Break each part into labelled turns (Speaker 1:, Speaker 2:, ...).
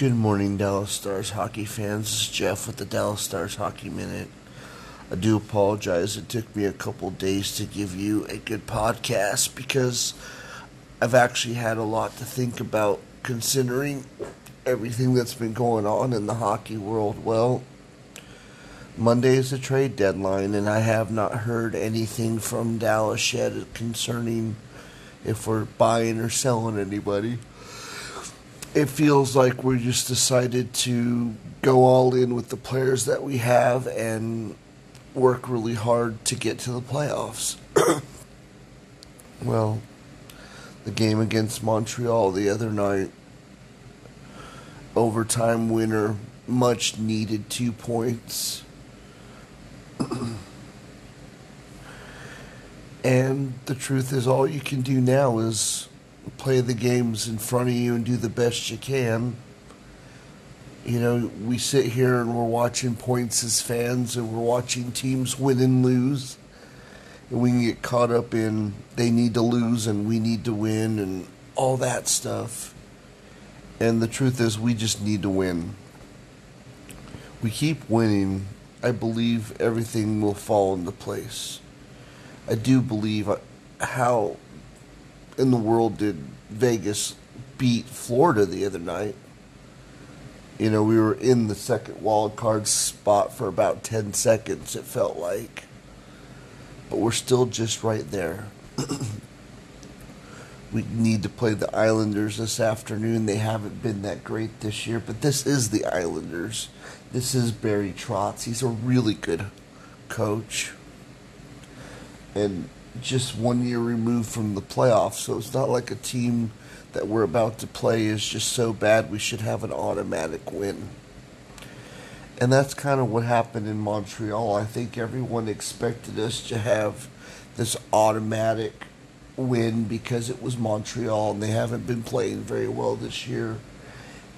Speaker 1: Good morning, Dallas Stars hockey fans. This is Jeff with the Dallas Stars Hockey Minute. I do apologize. It took me a couple days to give you a good podcast because I've actually had a lot to think about considering everything that's been going on in the hockey world. Well, Monday is the trade deadline, and I have not heard anything from Dallas yet concerning if we're buying or selling anybody it feels like we just decided to go all in with the players that we have and work really hard to get to the playoffs. well, the game against Montreal the other night, overtime winner, much needed two points. and the truth is, all you can do now is play the games in front of you and do the best you can. You know, we sit here and we're watching points as fans and we're watching teams win and lose. And we can get caught up in they need to lose and we need to win and all that stuff. And the truth is, we just need to win. We keep winning. I believe everything will fall into place. I do believe uh, how in the world did Vegas beat Florida the other night? You know, we were in the second wild card spot for about 10 seconds, it felt like. But we're still just right there. we need to play the Islanders this afternoon. They haven't been that great this year, but this is the Islanders. This is Barry Trotz. He's a really good coach. And just one year removed from the playoffs, so it's not like a team that we're about to play is just so bad we should have an automatic win. And that's kind of what happened in Montreal. I think everyone expected us to have this automatic win because it was Montreal and they haven't been playing very well this year.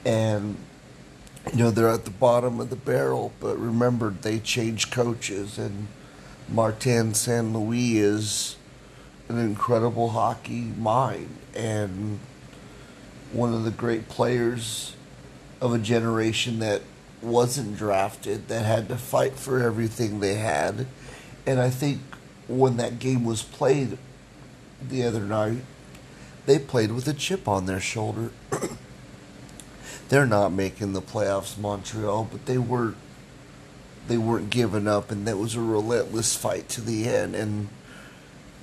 Speaker 1: And, you know, they're at the bottom of the barrel, but remember, they changed coaches and Martin St. Louis is an incredible hockey mind and one of the great players of a generation that wasn't drafted, that had to fight for everything they had. And I think when that game was played the other night, they played with a chip on their shoulder. They're not making the playoffs, Montreal, but they were they weren't giving up, and that was a relentless fight to the end. And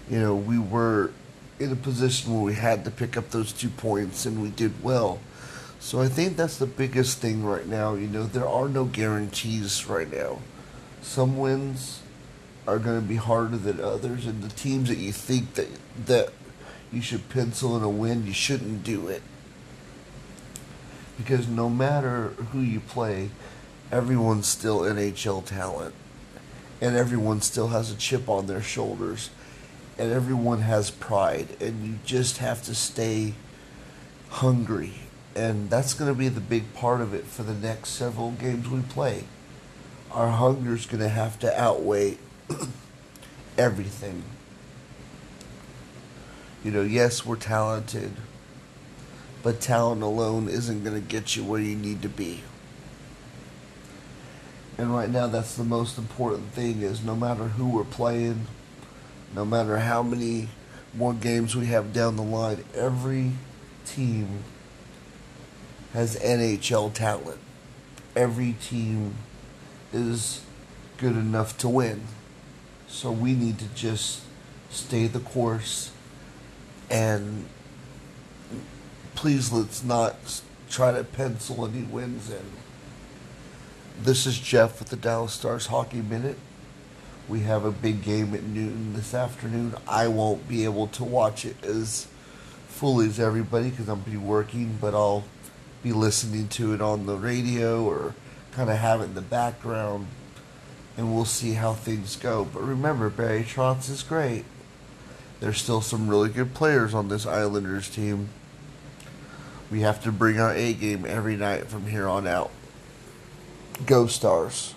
Speaker 1: you know, we were in a position where we had to pick up those two points, and we did well. So I think that's the biggest thing right now. You know, there are no guarantees right now. Some wins are going to be harder than others, and the teams that you think that that you should pencil in a win, you shouldn't do it. Because no matter who you play, everyone's still NHL talent, and everyone still has a chip on their shoulders, and everyone has pride, and you just have to stay hungry, and that's going to be the big part of it for the next several games we play. Our hunger is going to have to outweigh everything. You know, yes, we're talented, but talent alone isn't going to get you where you need to be. And right now, that's the most important thing is no matter who we're playing, no matter how many more games we have down the line, every team has NHL talent. Every team is good enough to win. So we need to just stay the course and please let's not try to pencil any wins in. This is Jeff with the Dallas Stars Hockey Minute. We have a big game at Newton this afternoon. I won't be able to watch it as fully as everybody because I'm be working, but I'll be listening to it on the radio or kind of have it in the background, and we'll see how things go. But remember, Barry Trotz is great. There's still some really good players on this Islanders team. We have to bring our A game every night from here on out. Go Stars.